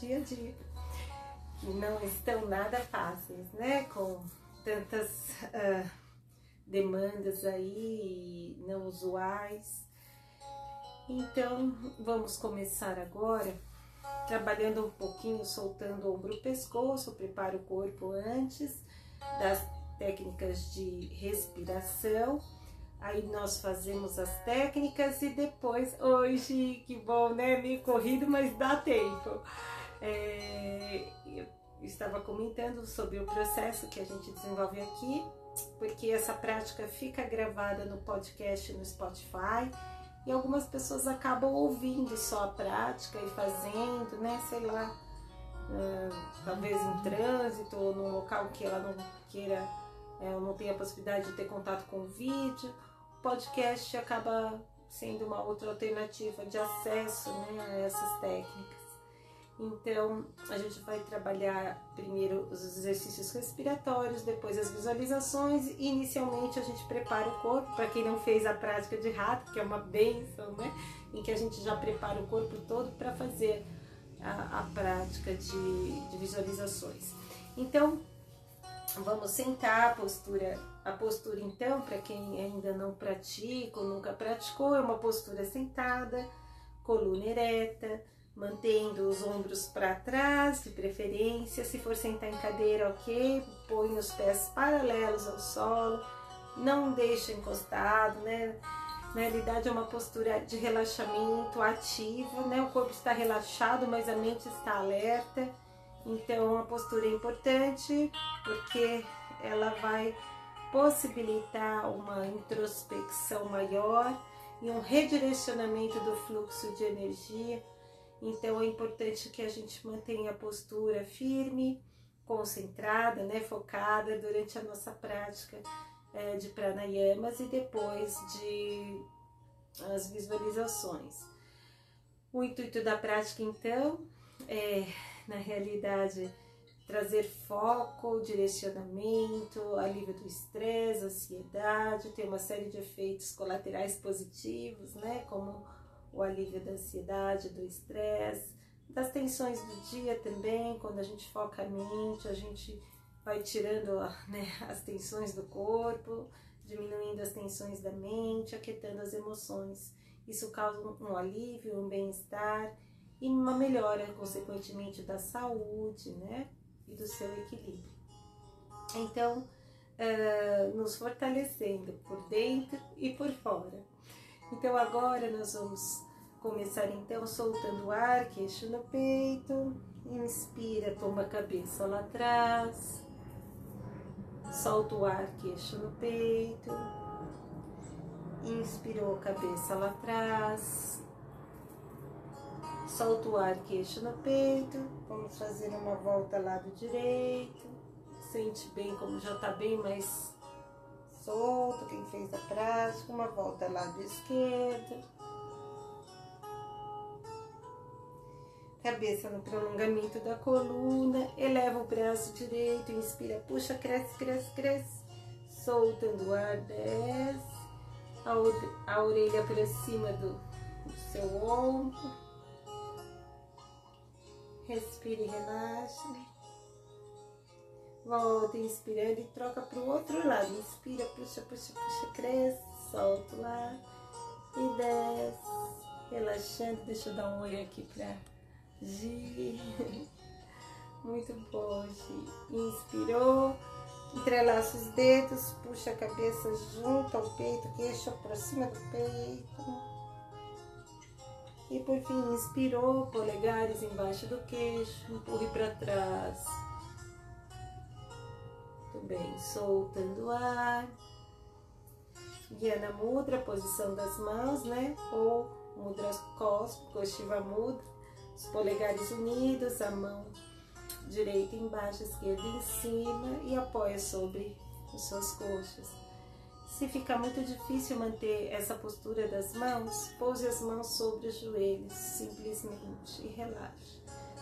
dia a dia, que não estão nada fáceis, né? Com tantas uh, demandas aí não usuais. Então, vamos começar agora trabalhando um pouquinho, soltando o ombro e pescoço, prepara o corpo antes das técnicas de respiração. Aí nós fazemos as técnicas e depois, hoje, que bom, né? Meio corrido, mas dá tempo. É, eu estava comentando sobre o processo que a gente desenvolve aqui, porque essa prática fica gravada no podcast no Spotify e algumas pessoas acabam ouvindo só a prática e fazendo, né? Sei lá, talvez em trânsito ou num local que ela não queira, é, não tenha a possibilidade de ter contato com o vídeo. O podcast acaba sendo uma outra alternativa de acesso né, a essas técnicas. Então, a gente vai trabalhar primeiro os exercícios respiratórios, depois as visualizações. E inicialmente, a gente prepara o corpo, para quem não fez a prática de rato, que é uma benção, né? Em que a gente já prepara o corpo todo para fazer a, a prática de, de, visualizações. Então, vamos sentar a postura. A postura, então, para quem ainda não pratica ou nunca praticou, é uma postura sentada, coluna ereta mantendo os ombros para trás, de preferência. Se for sentar em cadeira, ok, põe os pés paralelos ao solo, não deixa encostado, né? Na realidade é uma postura de relaxamento ativa, né? O corpo está relaxado, mas a mente está alerta. Então a postura é importante porque ela vai possibilitar uma introspecção maior e um redirecionamento do fluxo de energia então é importante que a gente mantenha a postura firme, concentrada, né, focada durante a nossa prática é, de pranayamas e depois de as visualizações. O intuito da prática, então, é, na realidade, trazer foco, direcionamento, alívio do estresse, ansiedade, tem uma série de efeitos colaterais positivos, né, como o alívio da ansiedade, do estresse, das tensões do dia também, quando a gente foca a mente, a gente vai tirando né, as tensões do corpo, diminuindo as tensões da mente, aquietando as emoções. Isso causa um alívio, um bem-estar e uma melhora, consequentemente, da saúde né, e do seu equilíbrio. Então, uh, nos fortalecendo por dentro e por fora. Então agora nós vamos começar então soltando o ar, queixo no peito. Inspira, toma a cabeça lá atrás. Solta o ar, queixo no peito. Inspirou a cabeça lá atrás. Solta o ar, queixo no peito. Vamos fazer uma volta lado direito. Sente bem como já está bem mais solto, quem fez a prática, uma volta lado esquerdo. Cabeça no prolongamento da coluna, eleva o braço direito, inspira, puxa, cresce, cresce, cresce, soltando o ar, desce, a, a orelha para cima do, do seu ombro. Respire e relaxe. Volta, inspirando e troca para o outro lado. Inspira, puxa, puxa, puxa, cresce, solta lá e desce. Relaxando, deixa eu dar um oi aqui para Gi. Muito bom, Gi. Inspirou, entrelaça os dedos, puxa a cabeça junto ao peito, queixo cima do peito. E por fim, inspirou, polegares embaixo do queixo, empurre para trás. Muito bem, soltando o ar. Guiana Mudra, posição das mãos, né? Ou Mudra Cósmico, Shiva Mudra. Os polegares unidos, a mão direita embaixo, esquerda em cima e apoia sobre as suas coxas. Se ficar muito difícil manter essa postura das mãos, pouse as mãos sobre os joelhos, simplesmente, e relaxe.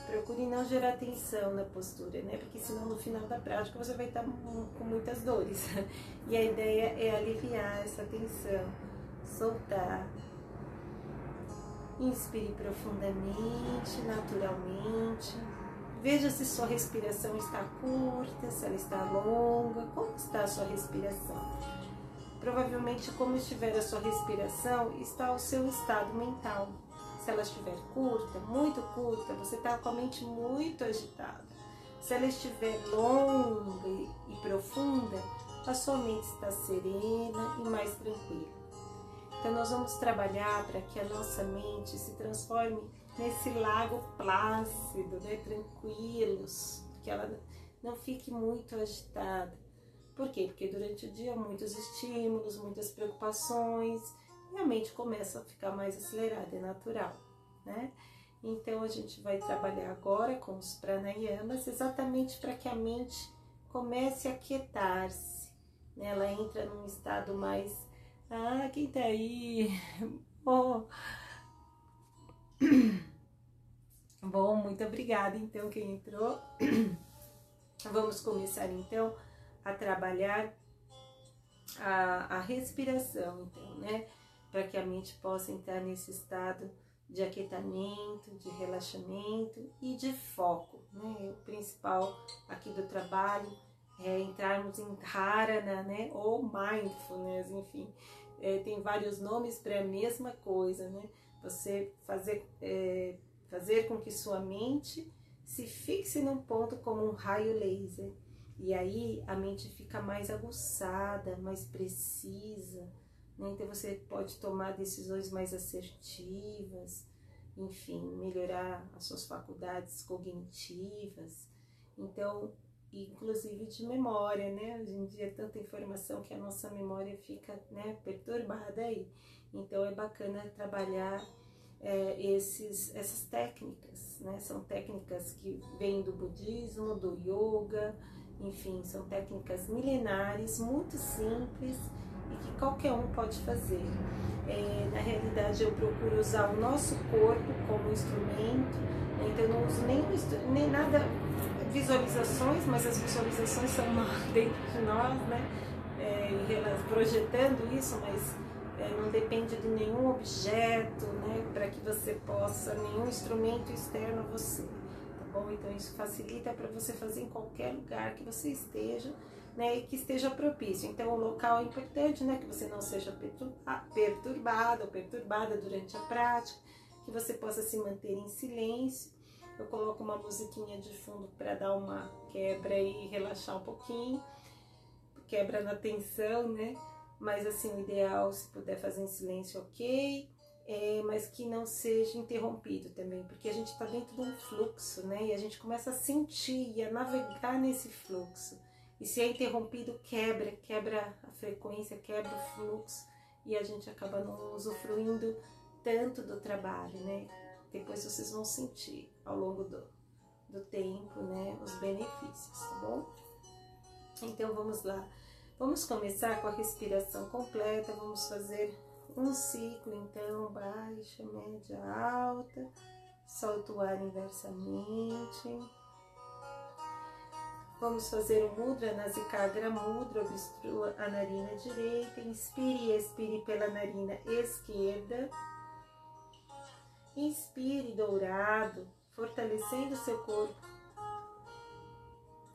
Procure não gerar tensão na postura, né? Porque senão no final da prática você vai estar com muitas dores. E a ideia é aliviar essa tensão, soltar. Inspire profundamente, naturalmente. Veja se sua respiração está curta, se ela está longa, como está a sua respiração. Provavelmente, como estiver a sua respiração, está o seu estado mental. Se ela estiver curta, muito curta, você está com a mente muito agitada. Se ela estiver longa e profunda, a sua mente está serena e mais tranquila. Então, nós vamos trabalhar para que a nossa mente se transforme nesse lago plácido, né? tranquilos, que ela não fique muito agitada. Por quê? Porque durante o dia muitos estímulos, muitas preocupações, e a mente começa a ficar mais acelerada, é natural, né? Então a gente vai trabalhar agora com os pranayamas exatamente para que a mente comece a quietar-se. Né? Ela entra num estado mais. Ah, quem tá aí? Oh. Bom, muito obrigada então quem entrou. Vamos começar então a trabalhar a, a respiração, então, né? Para que a mente possa entrar nesse estado de aquietamento, de relaxamento e de foco. Né? O principal aqui do trabalho é entrarmos em Dharana, né? Ou Mindfulness, enfim. É, tem vários nomes para a mesma coisa, né? Você fazer, é, fazer com que sua mente se fixe num ponto como um raio laser. E aí a mente fica mais aguçada, mais precisa, né? Então você pode tomar decisões mais assertivas, enfim, melhorar as suas faculdades cognitivas. Então, inclusive de memória, né? Hoje em dia é tanta informação que a nossa memória fica né, perturbada aí. Então é bacana trabalhar é, esses, essas técnicas, né? São técnicas que vêm do budismo, do yoga, enfim, são técnicas milenares, muito simples e que qualquer um pode fazer. É, na realidade, eu procuro usar o nosso corpo como instrumento, né? então eu não uso nem, nem nada, visualizações, mas as visualizações são dentro de nós, né? É, projetando isso, mas é, não depende de nenhum objeto, né? Para que você possa, nenhum instrumento externo a você bom? Então isso facilita para você fazer em qualquer lugar que você esteja, né? E que esteja propício. Então o local é importante, né? Que você não seja perturbado ou perturbada durante a prática, que você possa se manter em silêncio. Eu coloco uma musiquinha de fundo para dar uma quebra e relaxar um pouquinho, quebra na tensão, né? Mas assim, o ideal, se puder fazer em silêncio, ok é, mas que não seja interrompido também, porque a gente está dentro de um fluxo, né? E a gente começa a sentir e a navegar nesse fluxo. E se é interrompido, quebra, quebra a frequência, quebra o fluxo e a gente acaba não usufruindo tanto do trabalho, né? Depois vocês vão sentir ao longo do, do tempo, né? Os benefícios, tá bom? Então vamos lá. Vamos começar com a respiração completa, vamos fazer um ciclo, então, baixa, média, alta, solta o ar inversamente. Vamos fazer o Mudra Nasikagra Mudra, obstrua a narina direita, inspire e expire pela narina esquerda. Inspire dourado, fortalecendo seu corpo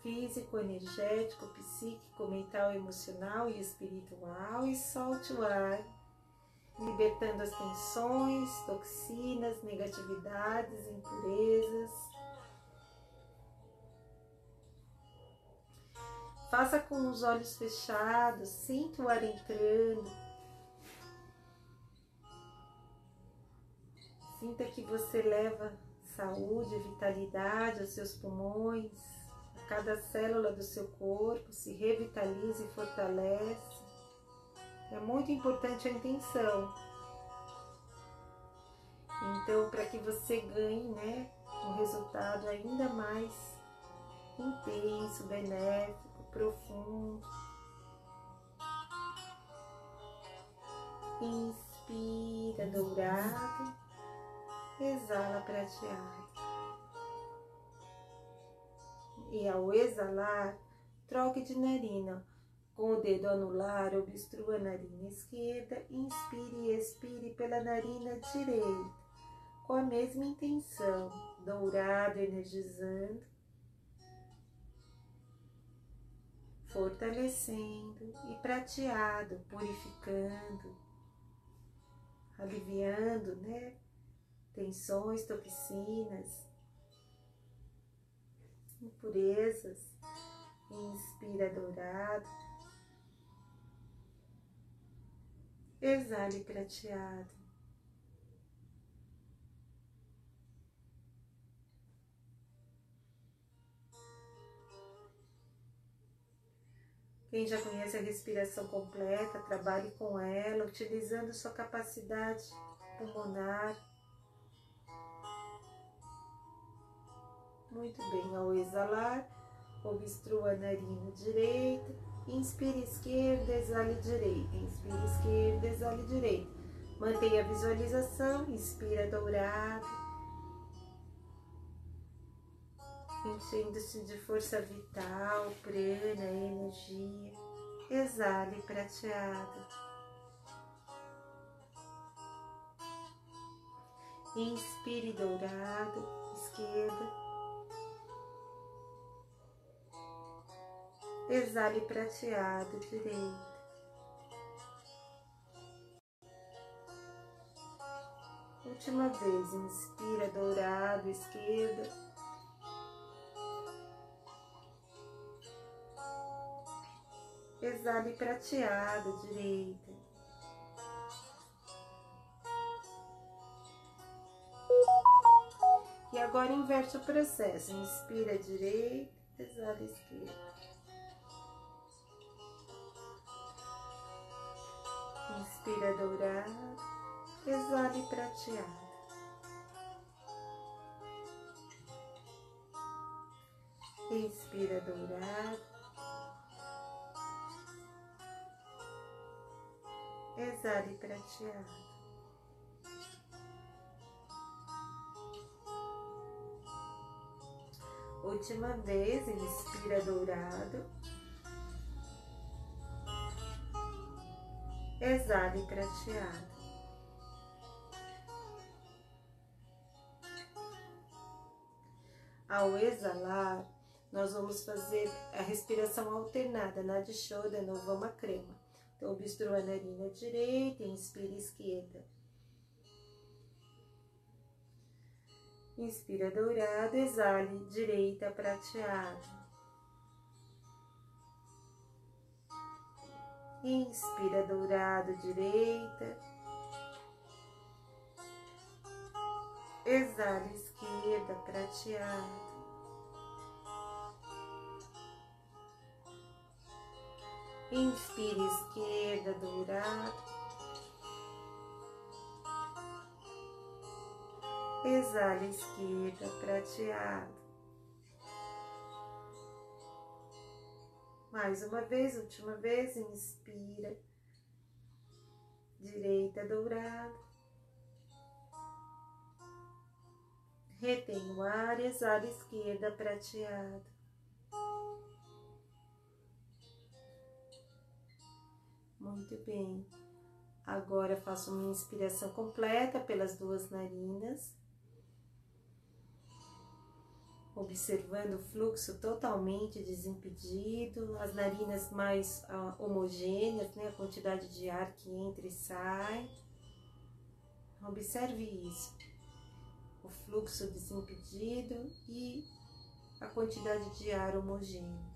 físico, energético, psíquico, mental, emocional e espiritual e solte o ar libertando as tensões, toxinas, negatividades, impurezas. Faça com os olhos fechados, sinta o ar entrando. Sinta que você leva saúde, vitalidade aos seus pulmões, a cada célula do seu corpo se revitaliza e fortalece. É muito importante a intenção. Então, para que você ganhe né, um resultado ainda mais intenso, benéfico, profundo. Inspira dourado, exala prateado. E ao exalar, troque de narina com o dedo anular, obstrua a narina esquerda, inspire e expire pela narina direita. com a mesma intenção, dourado energizando, fortalecendo e prateado, purificando, aliviando, né? Tensões, toxinas, impurezas. Inspira dourado. Exale prateado. Quem já conhece a respiração completa, trabalhe com ela, utilizando sua capacidade pulmonar. Muito bem, ao exalar, obstrua a narina direita, inspire esquerda, exale direita, inspire esquerda, exale direita. Mantenha a visualização, inspira dourado, enchendo-se de força vital, prana, energia. Exale prateado. Inspire dourado, esquerda. Exale prateado, direito. Última vez, inspira dourado, esquerda. Exale prateado, direita. E agora inverte o processo. Inspira direita, exala esquerda. Inspira dourado, exale prateado. Inspira dourado, exale prateado. Última vez, inspira dourado. Exale prateado. Ao exalar, nós vamos fazer a respiração alternada na de Shoda no Vama Crema. Então, obstrua a narina direita, inspira esquerda. Inspira dourado, exale direita prateado. Inspira dourado, direita. Exale esquerda, prateado. Inspire esquerda, dourado. Exale esquerda, prateado. Mais uma vez, última vez, inspira. Direita, dourado. Retém o ar, exala esquerda, prateado. Muito bem. Agora faço minha inspiração completa pelas duas narinas. Observando o fluxo totalmente desimpedido, as narinas mais uh, homogêneas, né? a quantidade de ar que entra e sai. Observe isso. O fluxo desimpedido e a quantidade de ar homogêneo.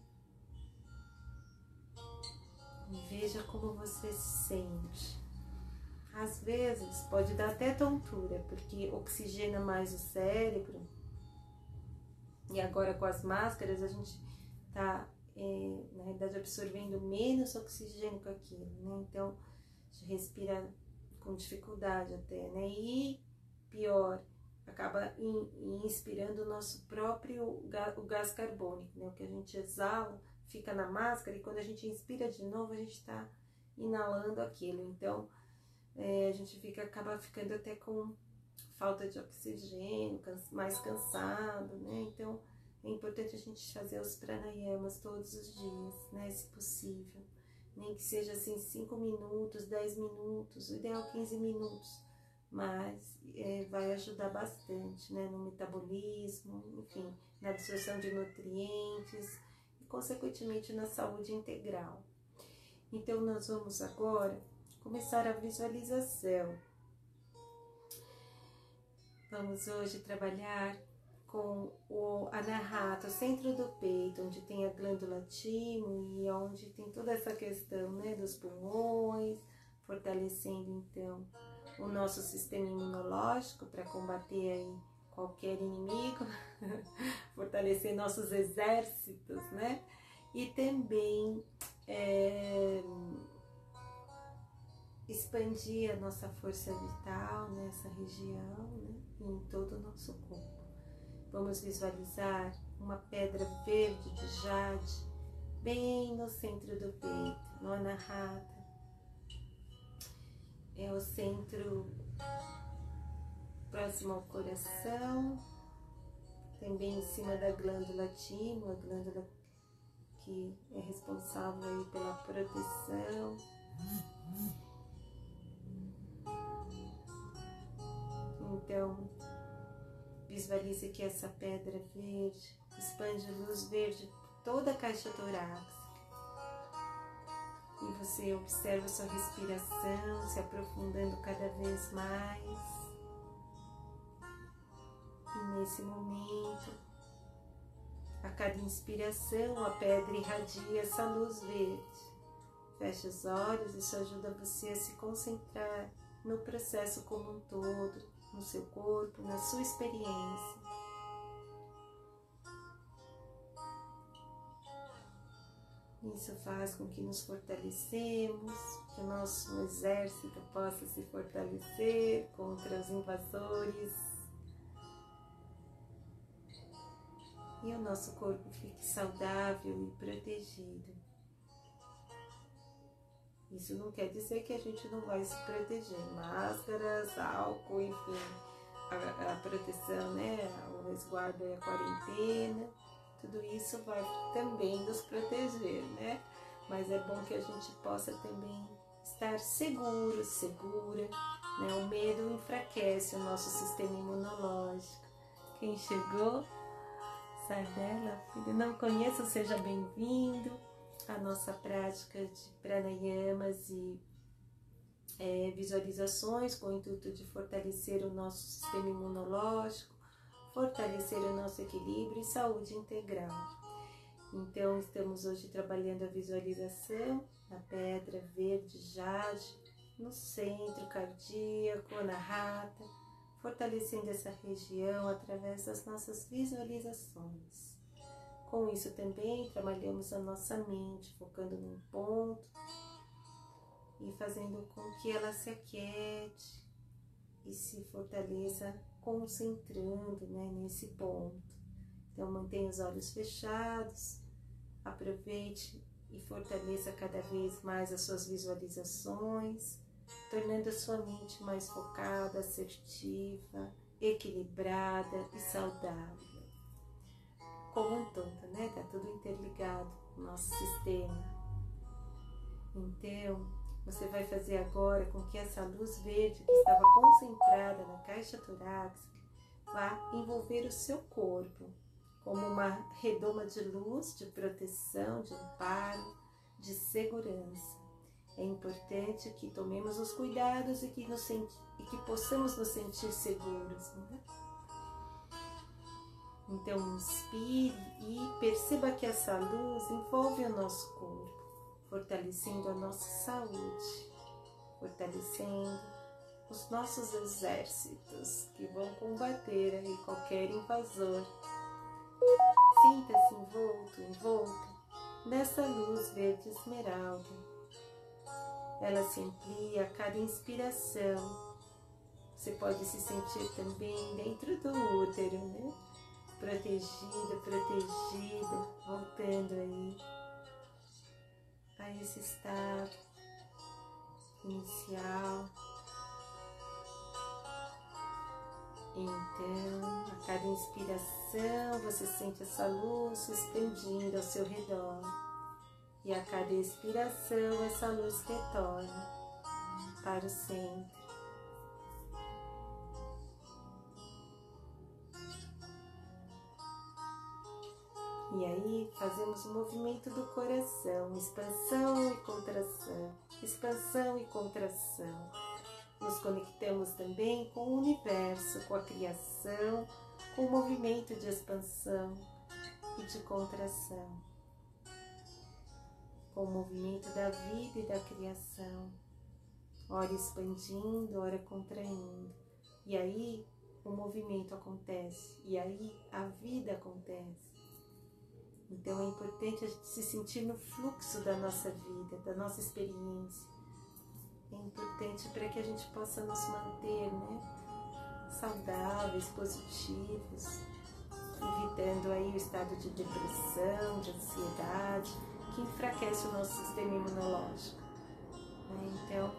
Veja como você se sente. Às vezes pode dar até tontura, porque oxigena mais o cérebro. E agora com as máscaras a gente tá, é, na realidade, absorvendo menos oxigênio com aquilo, né? Então, a gente respira com dificuldade até, né? E pior, acaba in, inspirando o nosso próprio o gás carbônico, né? O que a gente exala fica na máscara e quando a gente inspira de novo, a gente está inalando aquilo. Então, é, a gente fica, acaba ficando até com falta de oxigênio, mais cansado, né? Então, é importante a gente fazer os pranayamas todos os dias, né? Se possível. Nem que seja assim 5 minutos, 10 minutos, o ideal 15 minutos mas é, vai ajudar bastante né, no metabolismo, enfim, na absorção de nutrientes consequentemente, na saúde integral. Então, nós vamos agora começar a visualização. Vamos hoje trabalhar com o anahata, o centro do peito, onde tem a glândula timo e onde tem toda essa questão né, dos pulmões, fortalecendo então o nosso sistema imunológico para combater aí qualquer inimigo, fortalecer nossos exércitos, né? E também é, expandir a nossa força vital nessa região, né? em todo o nosso corpo. Vamos visualizar uma pedra verde de jade bem no centro do peito, no anahata é o centro próximo ao coração, também em cima da glândula timo, a glândula que é responsável pela proteção. Então, visualize que essa pedra verde expande luz verde por toda a caixa torácica e você observa sua respiração se aprofundando cada vez mais. Nesse momento, a cada inspiração, a pedra irradia essa luz verde. Feche os olhos, isso ajuda você a se concentrar no processo como um todo, no seu corpo, na sua experiência. Isso faz com que nos fortalecemos, que o nosso exército possa se fortalecer contra os invasores e o nosso corpo fique saudável e protegido. Isso não quer dizer que a gente não vai se proteger. Máscaras, álcool, enfim, a, a proteção, né? O resguardo é a quarentena tudo isso vai também nos proteger, né? Mas é bom que a gente possa também estar seguro, segura, né? O medo enfraquece o nosso sistema imunológico. Quem chegou, Sardela, filho, não conheço, seja bem-vindo à nossa prática de pranayamas e é, visualizações com o intuito de fortalecer o nosso sistema imunológico, fortalecer o nosso equilíbrio e saúde integral. Então, estamos hoje trabalhando a visualização da pedra verde jade no centro cardíaco, na rata, fortalecendo essa região através das nossas visualizações. Com isso também trabalhamos a nossa mente, focando num ponto e fazendo com que ela se aquiete e se fortaleça concentrando né, nesse ponto. Então, mantenha os olhos fechados, aproveite e fortaleça cada vez mais as suas visualizações, tornando a sua mente mais focada, assertiva, equilibrada e saudável. Como um todo, né? Tá tudo interligado no nosso sistema. Então, você vai fazer agora com que essa luz verde que estava concentrada na caixa torácica vá envolver o seu corpo como uma redoma de luz, de proteção, de amparo, de segurança. É importante que tomemos os cuidados e que, nos e que possamos nos sentir seguros. Né? Então, inspire e perceba que essa luz envolve o nosso corpo fortalecendo a nossa saúde, fortalecendo os nossos exércitos que vão combater aí qualquer invasor. Sinta-se envolto, envolta nessa luz verde esmeralda. Ela se amplia a cada inspiração. Você pode se sentir também dentro do útero, né? Protegida, protegida, voltando aí a esse estado inicial. Então, a cada inspiração, você sente essa luz se expandindo ao seu redor e a cada inspiração essa luz retorna para o centro. E aí fazemos o movimento do coração, expansão e contração, expansão e contração. Nos conectamos também com o universo, com a criação, com o movimento de expansão e de contração com o movimento da vida e da criação, ora expandindo, ora contraindo. E aí o movimento acontece, e aí a vida acontece. Então é importante a gente se sentir no fluxo da nossa vida, da nossa experiência. É importante para que a gente possa nos manter né, saudáveis, positivos, evitando aí o estado de depressão, de ansiedade, que enfraquece o nosso sistema imunológico. Né? Então,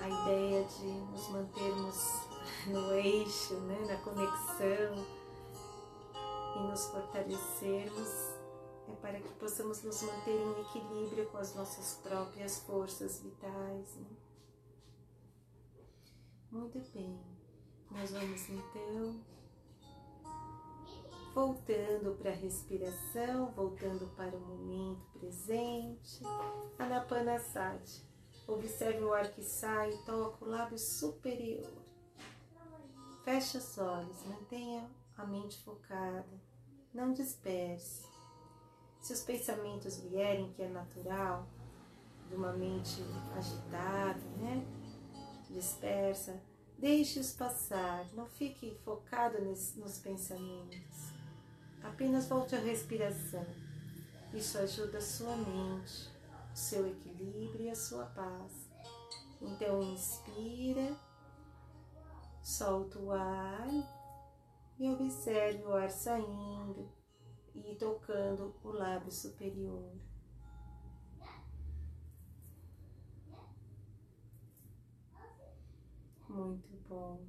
a ideia de nos mantermos no eixo, né, na conexão, e nos fortalecermos é para que possamos nos manter em equilíbrio com as nossas próprias forças vitais. Né? Muito bem, nós vamos então voltando para a respiração, voltando para o momento presente. Anapanasati. Observe o ar que sai e toca o lábio superior. Feche os olhos, mantenha a mente focada, não disperse. Se os pensamentos vierem, que é natural, de uma mente agitada, né? Dispersa, deixe-os passar, não fique focado nos pensamentos. Apenas volte à respiração. Isso ajuda a sua mente, o seu equilíbrio e a sua paz. Então, inspira, solta o ar e observe o ar saindo e tocando o lábio superior. Muito bom.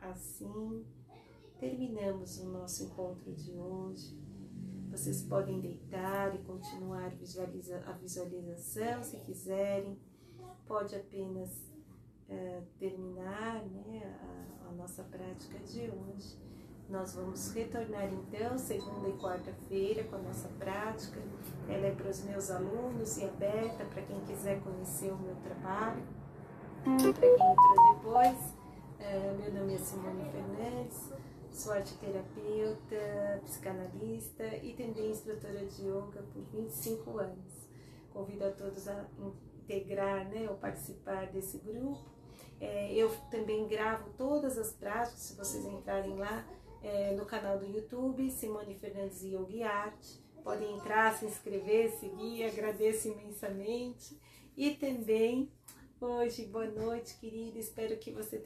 Assim, terminamos o nosso encontro de hoje. Vocês podem deitar e continuar visualiza a visualização se quiserem. Pode apenas uh, terminar né, a, a nossa prática de hoje. Nós vamos retornar então, segunda e quarta-feira, com a nossa prática. Ela é para os meus alunos e aberta para quem quiser conhecer o meu trabalho. Para quem entrou depois, é, meu nome é Simone Fernandes, sou arteterapeuta, psicanalista e também instrutora de yoga por 25 anos. Convido a todos a integrar né, ou participar desse grupo é, eu também gravo todas as práticas, se vocês entrarem lá é, no canal do YouTube, Simone Fernandes Yogi Art. Podem entrar, se inscrever, seguir, agradeço imensamente. E também, hoje, boa noite, querida, espero que você tenha